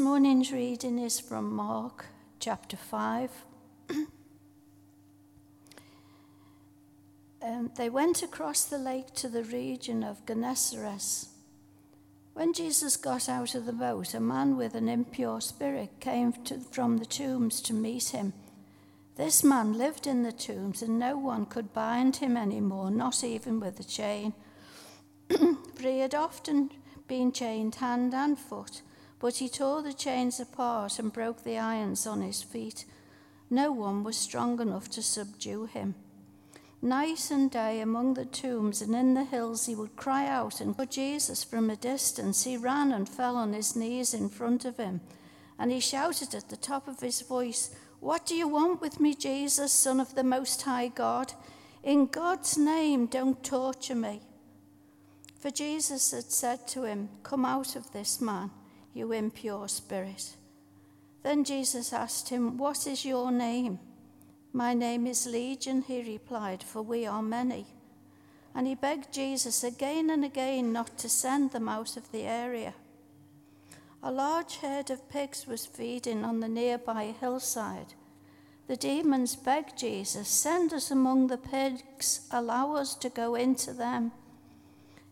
morning's reading is from Mark chapter 5. um, they went across the lake to the region of Gennesaret. When Jesus got out of the boat, a man with an impure spirit came to, from the tombs to meet him. This man lived in the tombs, and no one could bind him anymore, not even with a chain. For he had often been chained hand and foot, but he tore the chains apart and broke the irons on his feet. No one was strong enough to subdue him. Night and day among the tombs and in the hills he would cry out, and for Jesus from a distance he ran and fell on his knees in front of him. And he shouted at the top of his voice, What do you want with me, Jesus, Son of the Most High God? In God's name, don't torture me. For Jesus had said to him, Come out of this man, you impure spirit. Then Jesus asked him, What is your name? My name is Legion, he replied, for we are many. And he begged Jesus again and again not to send them out of the area. A large herd of pigs was feeding on the nearby hillside. The demons begged Jesus, Send us among the pigs, allow us to go into them.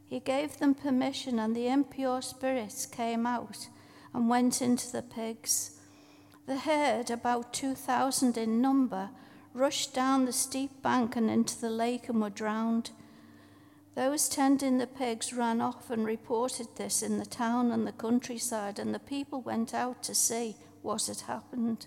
He gave them permission, and the impure spirits came out and went into the pigs. The herd, about 2,000 in number, rushed down the steep bank and into the lake and were drowned. Those tending the pigs ran off and reported this in the town and the countryside, and the people went out to see what had happened.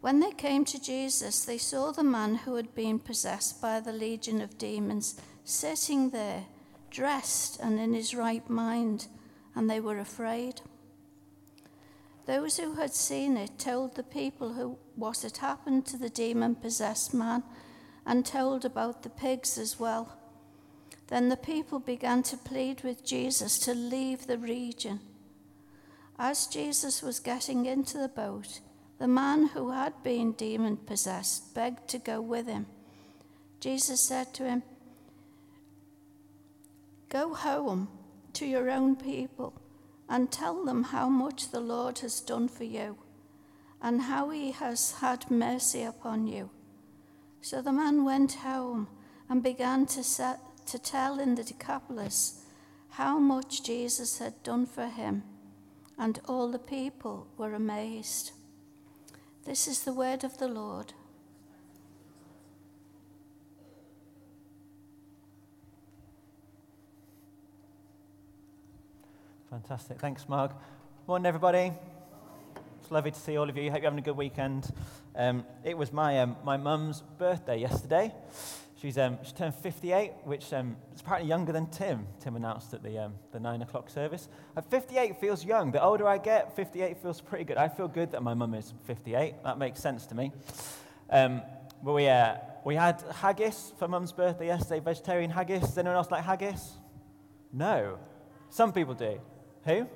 When they came to Jesus, they saw the man who had been possessed by the legion of demons sitting there, dressed and in his right mind, and they were afraid. Those who had seen it told the people who, what had happened to the demon possessed man and told about the pigs as well. Then the people began to plead with Jesus to leave the region. As Jesus was getting into the boat, the man who had been demon possessed begged to go with him. Jesus said to him, Go home to your own people and tell them how much the Lord has done for you and how he has had mercy upon you. So the man went home and began to, set, to tell in the Decapolis how much Jesus had done for him, and all the people were amazed. This is the word of the Lord. Fantastic. Thanks, Mark. Morning, everybody. It's lovely to see all of you. Hope you're having a good weekend. Um, it was my um, my mum's birthday yesterday. She's um, she turned 58, which um, is apparently younger than Tim. Tim announced at the um, the nine o'clock service. At 58 feels young. The older I get, 58 feels pretty good. I feel good that my mum is 58. That makes sense to me. Um, but we uh, we had haggis for mum's birthday yesterday. Vegetarian haggis. Does anyone else like haggis? No. Some people do. Who?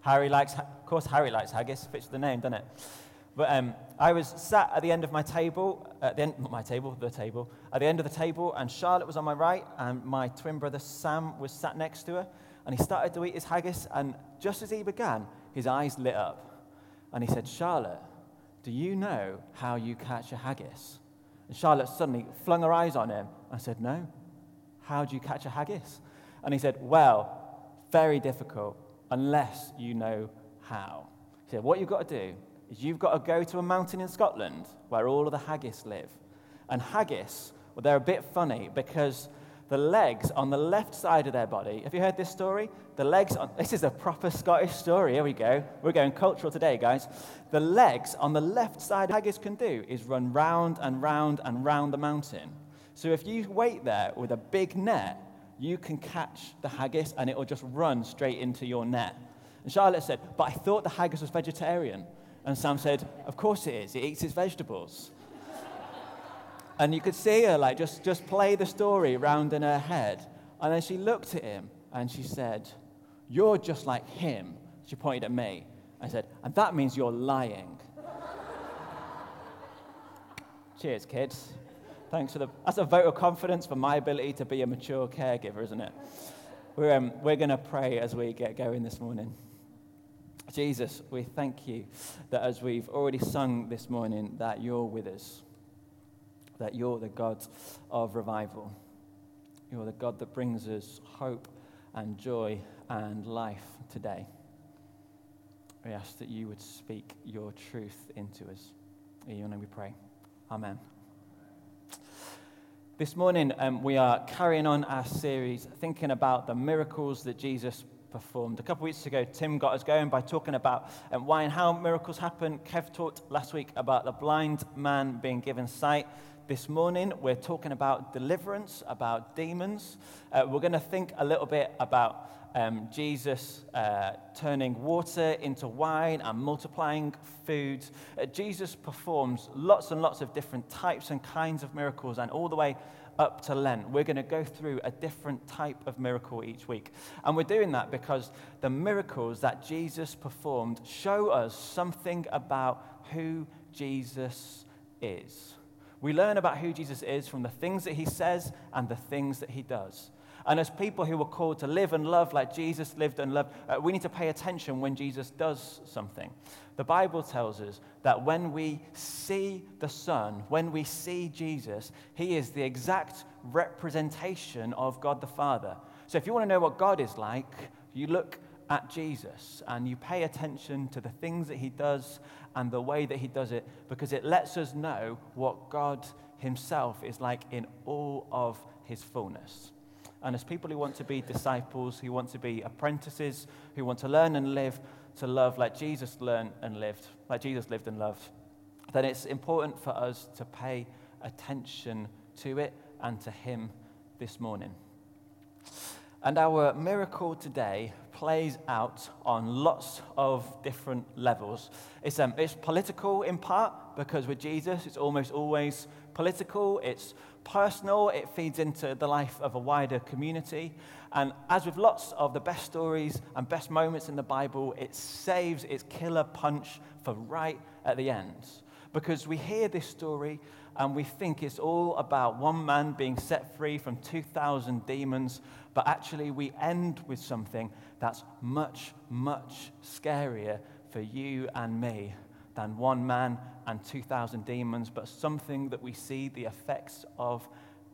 Harry likes, of course, Harry likes haggis. Fits the name, doesn't it? But um, I was sat at the end of my table, at the end, not my table, the table, at the end of the table, and Charlotte was on my right, and my twin brother Sam was sat next to her, and he started to eat his haggis, and just as he began, his eyes lit up, and he said, Charlotte, do you know how you catch a haggis? And Charlotte suddenly flung her eyes on him and said, No. How do you catch a haggis? And he said, Well, very difficult unless you know how. So, what you've got to do is you've got to go to a mountain in Scotland where all of the haggis live. And haggis, well, they're a bit funny because the legs on the left side of their body, have you heard this story? The legs on, this is a proper Scottish story. Here we go. We're going cultural today, guys. The legs on the left side of haggis can do is run round and round and round the mountain. So if you wait there with a big net, you can catch the haggis and it will just run straight into your net. And Charlotte said, But I thought the haggis was vegetarian. And Sam said, Of course it is, it eats its vegetables. and you could see her like just, just play the story round in her head. And then she looked at him and she said, You're just like him. She pointed at me. I said, And that means you're lying. Cheers, kids. Thanks for the. That's a vote of confidence for my ability to be a mature caregiver, isn't it? We're, um, we're going to pray as we get going this morning. Jesus, we thank you that as we've already sung this morning, that you're with us, that you're the God of revival. You're the God that brings us hope and joy and life today. We ask that you would speak your truth into us. In your name we pray. Amen. This morning, um, we are carrying on our series thinking about the miracles that Jesus performed. A couple of weeks ago, Tim got us going by talking about um, why and how miracles happen. Kev talked last week about the blind man being given sight. This morning, we're talking about deliverance, about demons. Uh, we're going to think a little bit about um, Jesus uh, turning water into wine and multiplying food. Uh, Jesus performs lots and lots of different types and kinds of miracles, and all the way up to Lent, we're going to go through a different type of miracle each week. And we're doing that because the miracles that Jesus performed show us something about who Jesus is. We learn about who Jesus is from the things that he says and the things that he does. And as people who were called to live and love like Jesus lived and loved, uh, we need to pay attention when Jesus does something. The Bible tells us that when we see the Son, when we see Jesus, he is the exact representation of God the Father. So if you want to know what God is like, you look at Jesus and you pay attention to the things that he does and the way that he does it because it lets us know what God himself is like in all of his fullness. And as people who want to be disciples, who want to be apprentices, who want to learn and live to love like Jesus learned and lived, like Jesus lived and loved, then it's important for us to pay attention to it and to Him this morning. And our miracle today plays out on lots of different levels. It's, um, it's political in part, because with Jesus, it's almost always political, it's personal, it feeds into the life of a wider community. And as with lots of the best stories and best moments in the Bible, it saves its killer punch for right at the end. Because we hear this story and we think it's all about one man being set free from 2,000 demons, but actually we end with something that's much, much scarier for you and me than one man and 2,000 demons, but something that we see the effects of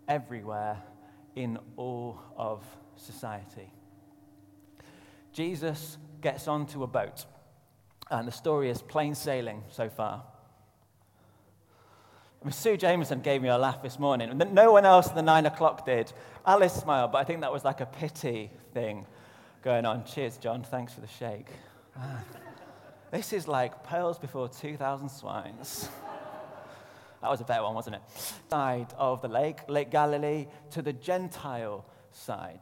everywhere in all of society. Jesus gets onto a boat, and the story is plain sailing so far. I mean, Sue Jameson gave me a laugh this morning, and no one else at the nine o'clock did. Alice smiled, but I think that was like a pity thing going on. Cheers, John. Thanks for the shake. Ah. This is like pearls before 2,000 swines. that was a better one, wasn't it? Side of the lake, Lake Galilee, to the Gentile side.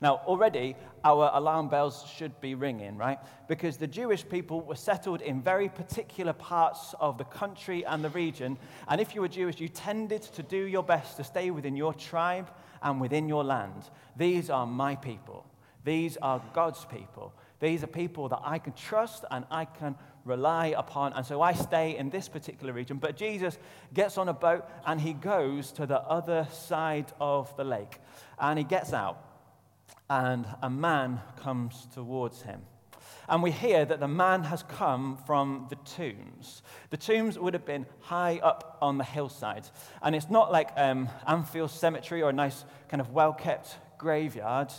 Now, already our alarm bells should be ringing, right? Because the Jewish people were settled in very particular parts of the country and the region. And if you were Jewish, you tended to do your best to stay within your tribe and within your land. These are my people, these are God's people. These are people that I can trust and I can rely upon. And so I stay in this particular region. But Jesus gets on a boat and he goes to the other side of the lake. And he gets out, and a man comes towards him. And we hear that the man has come from the tombs. The tombs would have been high up on the hillside. And it's not like um, Anfield Cemetery or a nice, kind of well kept graveyard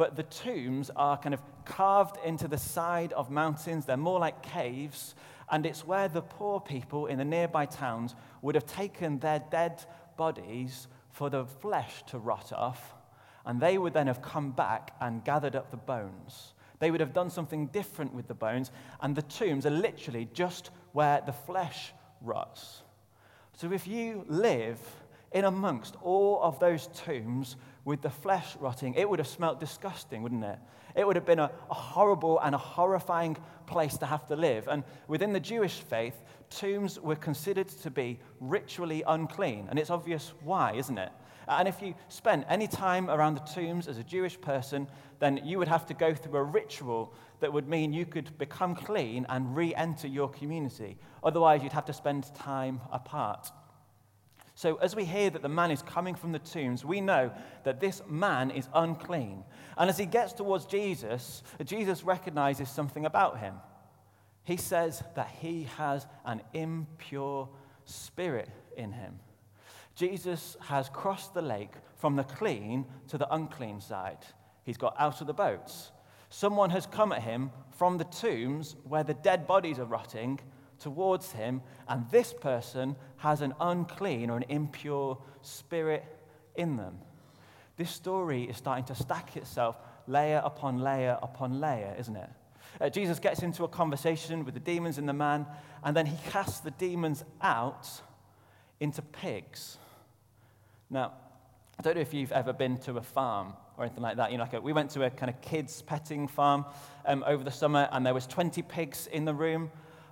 but the tombs are kind of carved into the side of mountains. They're more like caves, and it's where the poor people in the nearby towns would have taken their dead bodies for the flesh to rot off, and they would then have come back and gathered up the bones. They would have done something different with the bones, and the tombs are literally just where the flesh rots. So if you live in amongst all of those tombs with the flesh rotting, it would have smelt disgusting, wouldn't it? It would have been a, a, horrible and a horrifying place to have to live. And within the Jewish faith, tombs were considered to be ritually unclean. And it's obvious why, isn't it? And if you spent any time around the tombs as a Jewish person, then you would have to go through a ritual that would mean you could become clean and re enter your community. Otherwise, you'd have to spend time apart. So, as we hear that the man is coming from the tombs, we know that this man is unclean. And as he gets towards Jesus, Jesus recognizes something about him. He says that he has an impure spirit in him. Jesus has crossed the lake from the clean to the unclean side. He's got out of the boats. Someone has come at him from the tombs where the dead bodies are rotting towards him, and this person has an unclean or an impure spirit in them. This story is starting to stack itself layer upon layer upon layer, isn't it? Uh, Jesus gets into a conversation with the demons in the man, and then he casts the demons out into pigs. Now, I don't know if you've ever been to a farm or anything like that. You know, like a, we went to a kind of kids petting farm um, over the summer, and there was 20 pigs in the room.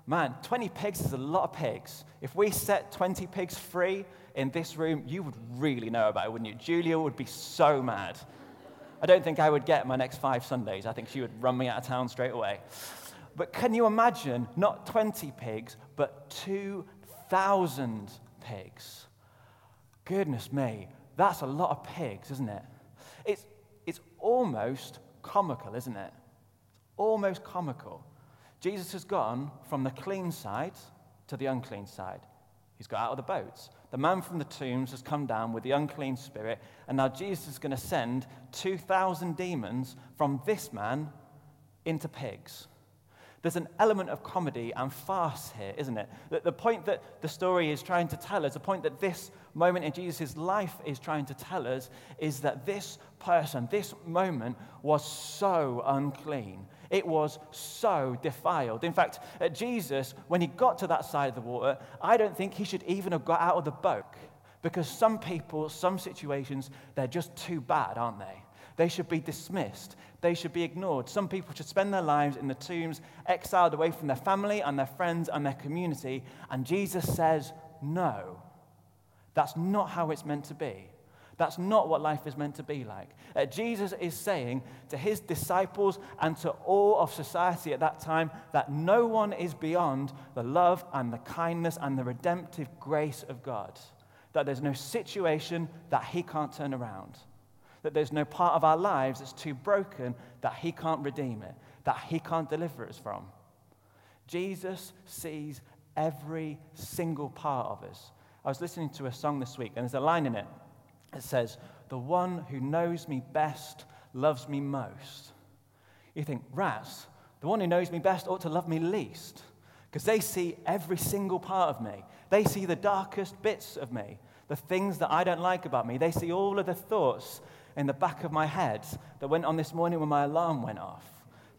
Man, 20 pigs is a lot of pigs. If we set 20 pigs free in this room, you would really know about it, wouldn't you? Julia would be so mad. I don't think I would get my next five Sundays. I think she would run me out of town straight away. But can you imagine not 20 pigs, but 2,000 pigs? Goodness me, that's a lot of pigs, isn't it? It's, it's almost comical, isn't it? It's almost comical. Jesus has gone from the clean side to the unclean side. He's got out of the boats. The man from the tombs has come down with the unclean spirit, and now Jesus is going to send 2,000 demons from this man into pigs. There's an element of comedy and farce here, isn't it? The, the point that the story is trying to tell us, the point that this moment in Jesus' life is trying to tell us, is that this person, this moment, was so unclean. It was so defiled. In fact, uh, Jesus, when he got to that side of the water, I don't think he should even have got out of the boat because some people, some situations, they're just too bad, aren't they? They should be dismissed. They should be ignored. Some people should spend their lives in the tombs, exiled away from their family and their friends and their community. And Jesus says, no. That's not how it's meant to be. That's not what life is meant to be like. Uh, Jesus is saying to his disciples and to all of society at that time that no one is beyond the love and the kindness and the redemptive grace of God. That there's no situation that he can't turn around. That there's no part of our lives that's too broken that he can't redeem it, that he can't deliver us from. Jesus sees every single part of us. I was listening to a song this week, and there's a line in it it says, The one who knows me best loves me most. You think, rats, the one who knows me best ought to love me least because they see every single part of me. They see the darkest bits of me, the things that I don't like about me. They see all of the thoughts in the back of my head that went on this morning when my alarm went off.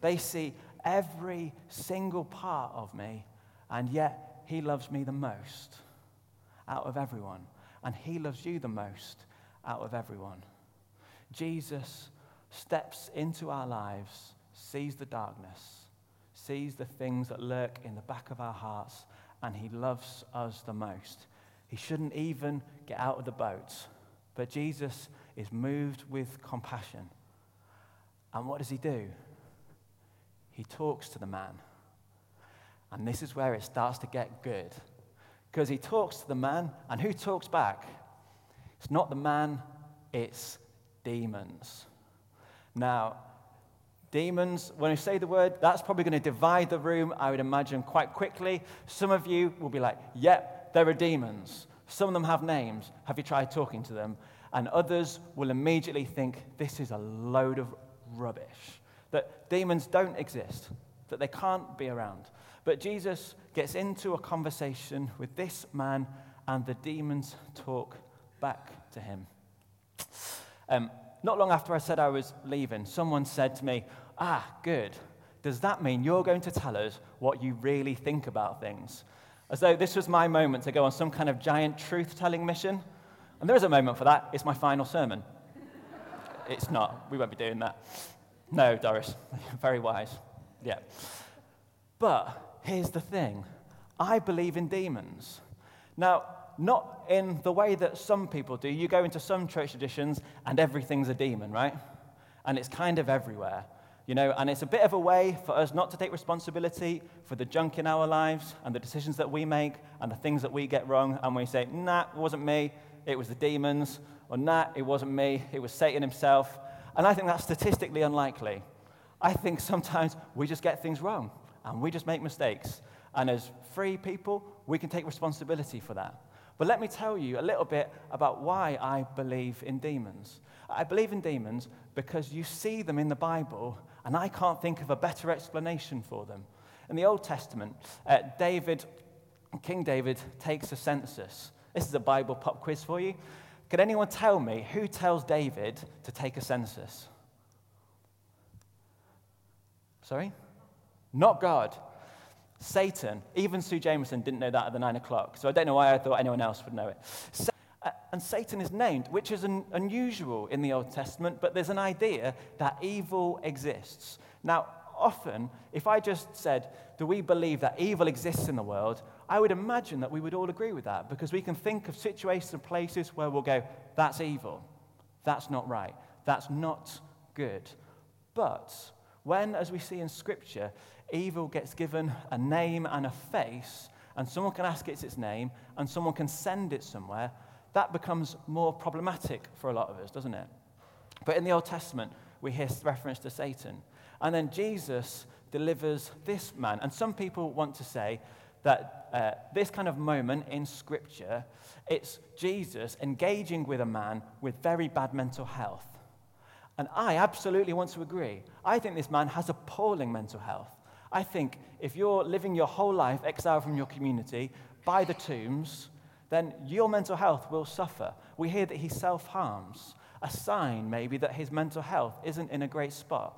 They see every single part of me, and yet He loves me the most out of everyone. And He loves you the most out of everyone. Jesus steps into our lives, sees the darkness, sees the things that lurk in the back of our hearts, and he loves us the most. He shouldn't even get out of the boat, but Jesus is moved with compassion. And what does he do? He talks to the man. And this is where it starts to get good. Because he talks to the man, and who talks back? It's not the man, it's demons. Now, demons, when I say the word, that's probably going to divide the room, I would imagine, quite quickly. Some of you will be like, yep, there are demons. Some of them have names. Have you tried talking to them? And others will immediately think, this is a load of rubbish. That demons don't exist, that they can't be around. But Jesus gets into a conversation with this man, and the demons talk back to him. Um, not long after I said I was leaving, someone said to me, Ah, good. Does that mean you're going to tell us what you really think about things? As though this was my moment to go on some kind of giant truth telling mission. And there is a moment for that. It's my final sermon. it's not. We won't be doing that. No, Doris. Very wise. Yeah. But here's the thing I believe in demons. Now, not in the way that some people do. You go into some church traditions and everything's a demon, right? And it's kind of everywhere. You know, and it's a bit of a way for us not to take responsibility for the junk in our lives and the decisions that we make and the things that we get wrong. And we say, nah, it wasn't me, it was the demons. Or nah, it wasn't me, it was Satan himself. And I think that's statistically unlikely. I think sometimes we just get things wrong and we just make mistakes. And as free people, we can take responsibility for that. But let me tell you a little bit about why I believe in demons. I believe in demons because you see them in the Bible and I can't think of a better explanation for them. In the Old Testament, uh, David, King David takes a census. This is a Bible pop quiz for you. Can anyone tell me who tells David to take a census? Sorry? Not God. Satan. Even Sue Jameson didn't know that at the nine o'clock, so I don't know why I thought anyone else would know it. Uh, and Satan is named, which is unusual in the Old Testament, but there's an idea that evil exists. Now, often, if I just said, Do we believe that evil exists in the world? I would imagine that we would all agree with that because we can think of situations and places where we'll go, That's evil. That's not right. That's not good. But when, as we see in Scripture, evil gets given a name and a face, and someone can ask it its name, and someone can send it somewhere, that becomes more problematic for a lot of us, doesn't it? But in the Old Testament, we hear reference to Satan. And then Jesus delivers this man. And some people want to say that uh, this kind of moment in Scripture, it's Jesus engaging with a man with very bad mental health. And I absolutely want to agree. I think this man has appalling mental health. I think if you're living your whole life exiled from your community by the tombs, then your mental health will suffer. We hear that he self harms, a sign maybe that his mental health isn't in a great spot.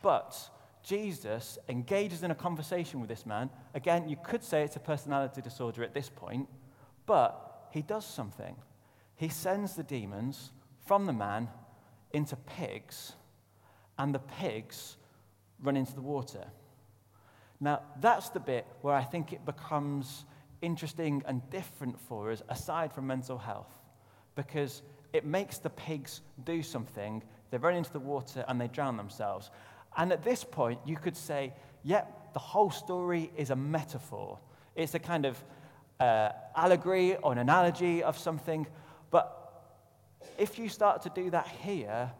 But Jesus engages in a conversation with this man. Again, you could say it's a personality disorder at this point, but he does something. He sends the demons from the man into pigs, and the pigs run into the water. Now, that's the bit where I think it becomes interesting and different for us aside from mental health because it makes the pigs do something. They run into the water and they drown themselves. And at this point, you could say, yep, the whole story is a metaphor. It's a kind of uh, allegory or an analogy of something. But if you start to do that here,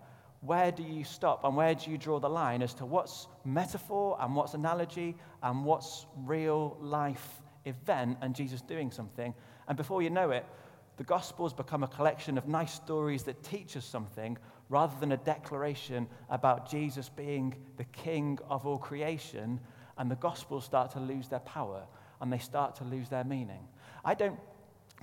where do you stop and where do you draw the line as to what's metaphor and what's analogy and what's real life event and Jesus doing something. And before you know it, the Gospels become a collection of nice stories that teach us something rather than a declaration about Jesus being the King of all creation. And the Gospels start to lose their power and they start to lose their meaning. I don't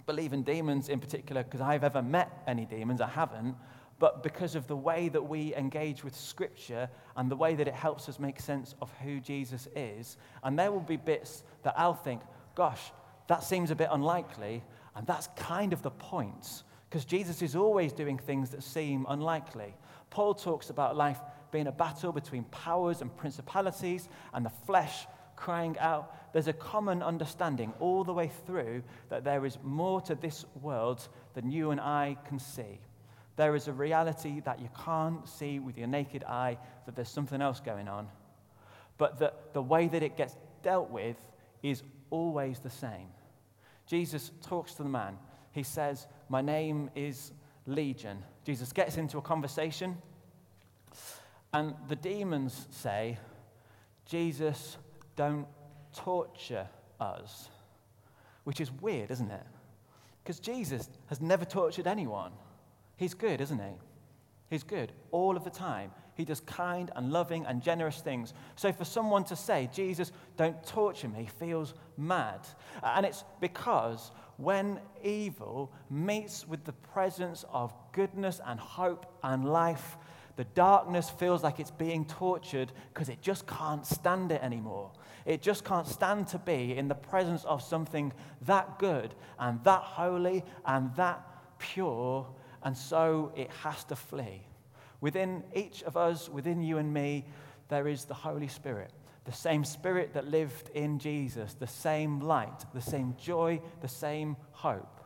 believe in demons in particular because I've ever met any demons. I haven't but because of the way that we engage with Scripture and the way that it helps us make sense of who Jesus is. And there will be bits that I'll think, gosh, that seems a bit unlikely. And that's kind of the point, because Jesus is always doing things that seem unlikely. Paul talks about life being a battle between powers and principalities and the flesh crying out. There's a common understanding all the way through that there is more to this world than you and I can see. There is a reality that you can't see with your naked eye, that there's something else going on. But that the way that it gets dealt with is always the same. Jesus talks to the man. He says, My name is Legion. Jesus gets into a conversation, and the demons say, Jesus, don't torture us. Which is weird, isn't it? Because Jesus has never tortured anyone. He's good, isn't he? He's good all of the time. He does kind and loving and generous things. So for someone to say, Jesus, don't torture me, feels mad. And it's because when evil meets with the presence of goodness and hope and life, the darkness feels like it's being tortured because it just can't stand it anymore. It just can't stand to be in the presence of something that good and that holy and that pure, and so it has to flee. Within each of us, within you and me, there is the Holy Spirit. The same Spirit that lived in Jesus, the same light, the same joy, the same hope.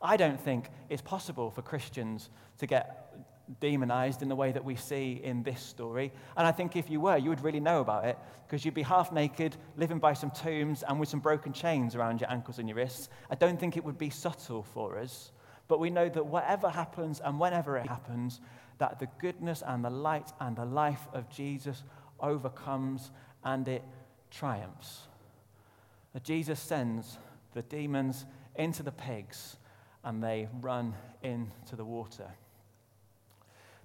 I don't think it's possible for Christians to get demonized in the way that we see in this story. And I think if you were, you would really know about it because you'd be half naked, living by some tombs, and with some broken chains around your ankles and your wrists. I don't think it would be subtle for us. But we know that whatever happens and whenever it happens, that the goodness and the light and the life of Jesus overcomes and it triumphs. That Jesus sends the demons into the pigs and they run into the water.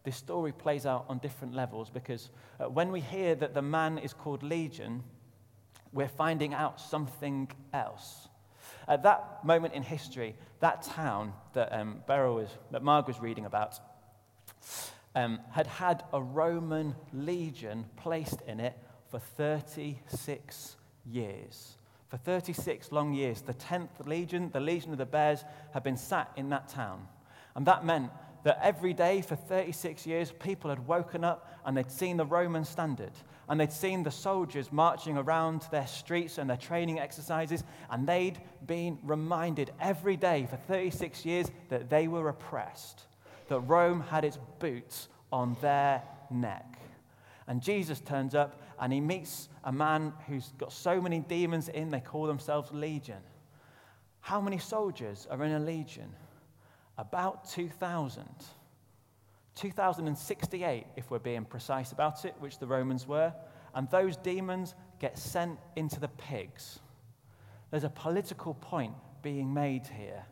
This story plays out on different levels because uh, when we hear that the man is called Legion, we're finding out something else. At that moment in history, that town that um, Beryl was, that Mark was reading about, um, had had a Roman legion placed in it for 36 years. For 36 long years, the 10th Legion, the Legion of the Bears, had been sat in that town. And that meant that every day for 36 years, people had woken up and they'd seen the Roman standard. And they'd seen the soldiers marching around their streets and their training exercises. And they'd been reminded every day for 36 years that they were oppressed, that Rome had its boots on their neck. And Jesus turns up and he meets a man who's got so many demons in, they call themselves Legion. How many soldiers are in a legion? About 2,000. 2068, if we're being precise about it, which the Romans were. And those demons get sent into the pigs. There's a political point being made here.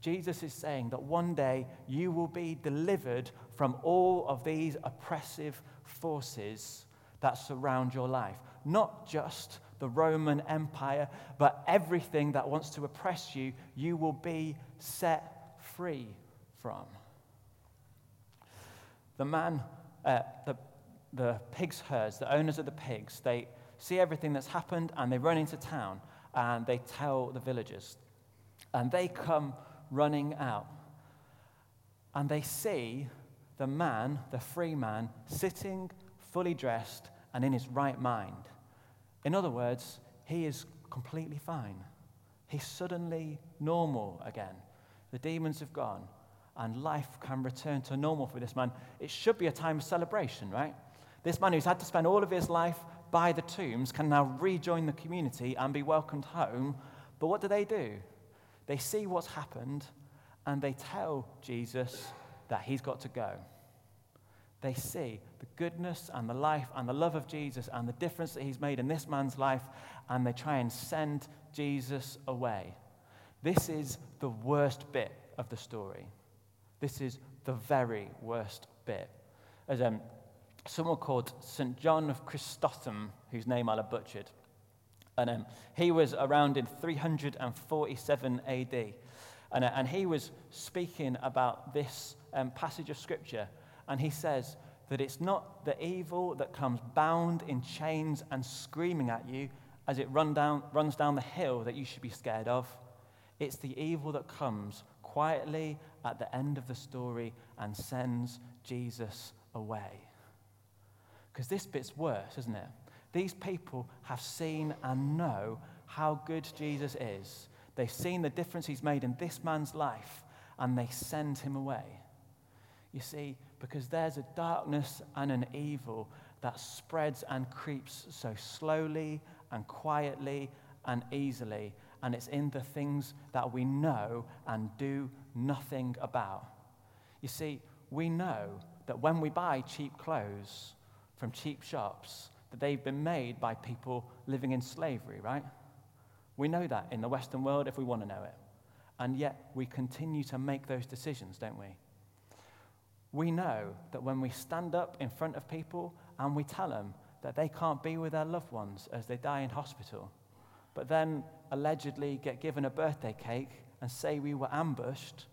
Jesus is saying that one day you will be delivered from all of these oppressive forces that surround your life. Not just the Roman Empire, but everything that wants to oppress you, you will be set free from. The man, uh, the, the pigs' herds, the owners of the pigs, they see everything that's happened and they run into town and they tell the villagers. And they come running out. And they see the man, the free man, sitting fully dressed and in his right mind. In other words, he is completely fine. He's suddenly normal again. The demons have gone, and life can return to normal for this man. It should be a time of celebration, right? This man who's had to spend all of his life by the tombs can now rejoin the community and be welcomed home. But what do they do? They see what's happened and they tell Jesus that he's got to go. They see the goodness and the life and the love of Jesus and the difference that he's made in this man's life, and they try and send Jesus away. This is the worst bit of the story. This is the very worst bit. As um, someone called St. John of Chrysostom, whose name I'll have butchered, and um, he was around in 347 AD. And, uh, and he was speaking about this um, passage of scripture and he says that it's not the evil that comes bound in chains and screaming at you as it run down, runs down the hill that you should be scared of. It's the evil that comes quietly at the end of the story and sends Jesus away. Because this bit's worse, isn't it? These people have seen and know how good Jesus is. They've seen the difference he's made in this man's life, and they send him away. You see, because there's a darkness and an evil that spreads and creeps so slowly and quietly and easily, and it's in the things that we know and do nothing about. You see, we know that when we buy cheap clothes from cheap shops, that they've been made by people living in slavery, right? We know that in the Western world if we want to know it. And yet we continue to make those decisions, don't we? We know that when we stand up in front of people and we tell them that they can't be with their loved ones as they die in hospital, but then allegedly get given a birthday cake and say we were ambushed,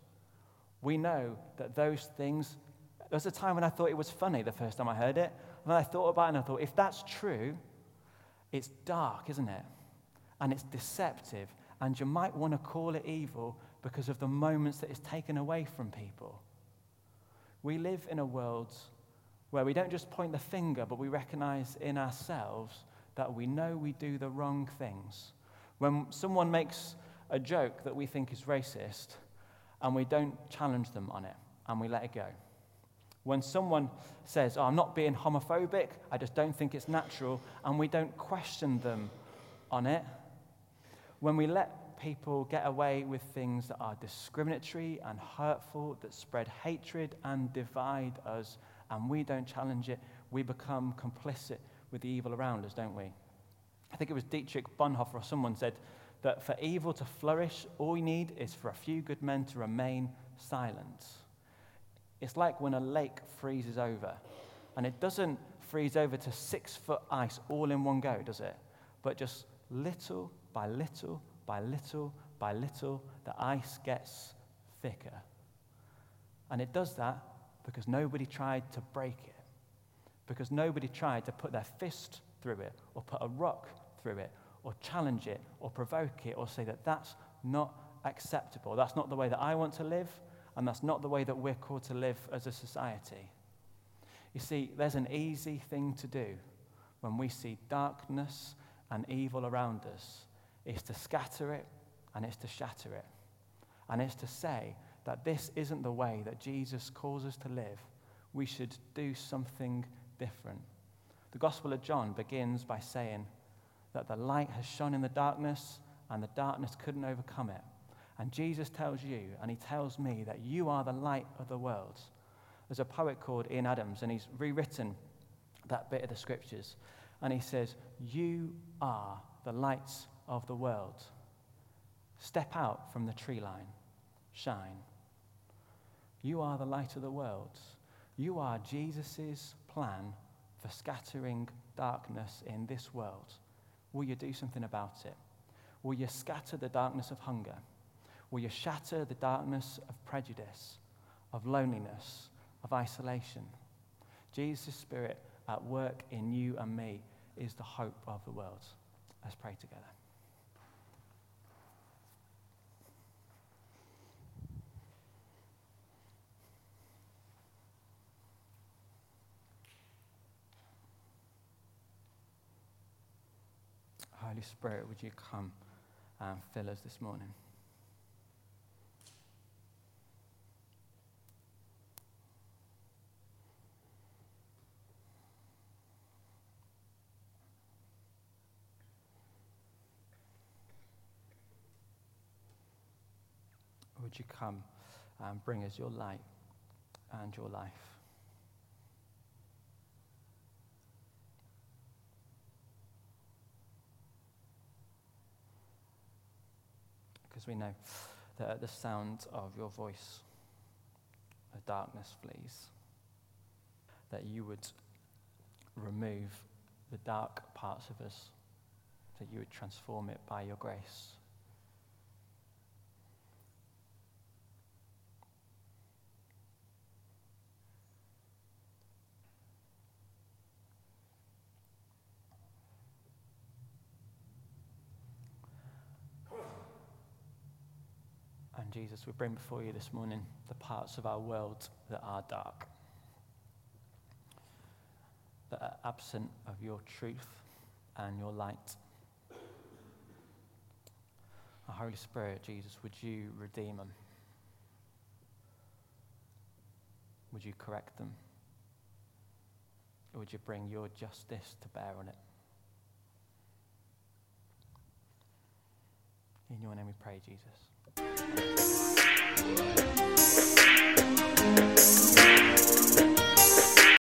we know that those things. There was a time when I thought it was funny the first time I heard it. And then I thought about it and I thought, if that's true, it's dark, isn't it? And it's deceptive. And you might want to call it evil because of the moments that it's taken away from people. We live in a world where we don't just point the finger, but we recognize in ourselves that we know we do the wrong things. When someone makes a joke that we think is racist, and we don't challenge them on it, and we let it go. When someone says, oh, I'm not being homophobic, I just don't think it's natural, and we don't question them on it. When we let people get away with things that are discriminatory and hurtful, that spread hatred and divide us, and we don't challenge it, we become complicit with the evil around us, don't we? I think it was Dietrich Bonhoeffer or someone said that for evil to flourish, all we need is for a few good men to remain silent. It's like when a lake freezes over, and it doesn't freeze over to six foot ice all in one go, does it? But just little by little by little by little, the ice gets thicker. And it does that because nobody tried to break it, because nobody tried to put their fist through it, or put a rock through it, or challenge it, or provoke it, or say that that's not acceptable. That's not the way that I want to live, and that's not the way that we're called to live as a society. You see, there's an easy thing to do when we see darkness and evil around us is to scatter it and it's to shatter it. And it's to say that this isn't the way that Jesus calls us to live. We should do something different. The Gospel of John begins by saying that the light has shone in the darkness and the darkness couldn't overcome it. And Jesus tells you, and he tells me, that you are the light of the world. There's a poet called Ian Adams, and he's rewritten that bit of the scriptures. And he says, You are the lights of the world. Step out from the tree line, shine. You are the light of the world. You are Jesus' plan for scattering darkness in this world. Will you do something about it? Will you scatter the darkness of hunger? Will you shatter the darkness of prejudice, of loneliness, of isolation? Jesus' Spirit at work in you and me is the hope of the world. Let's pray together. Holy Spirit, would you come and fill us this morning? Would you come and bring us your light and your life? Because we know that at the sound of your voice, the darkness flees. That you would remove the dark parts of us, that you would transform it by your grace. And Jesus, we bring before you this morning the parts of our world that are dark, that are absent of your truth and your light. Our Holy Spirit, Jesus, would you redeem them? Would you correct them? Or would you bring your justice to bear on it? In your name we pray, Jesus. Thank you.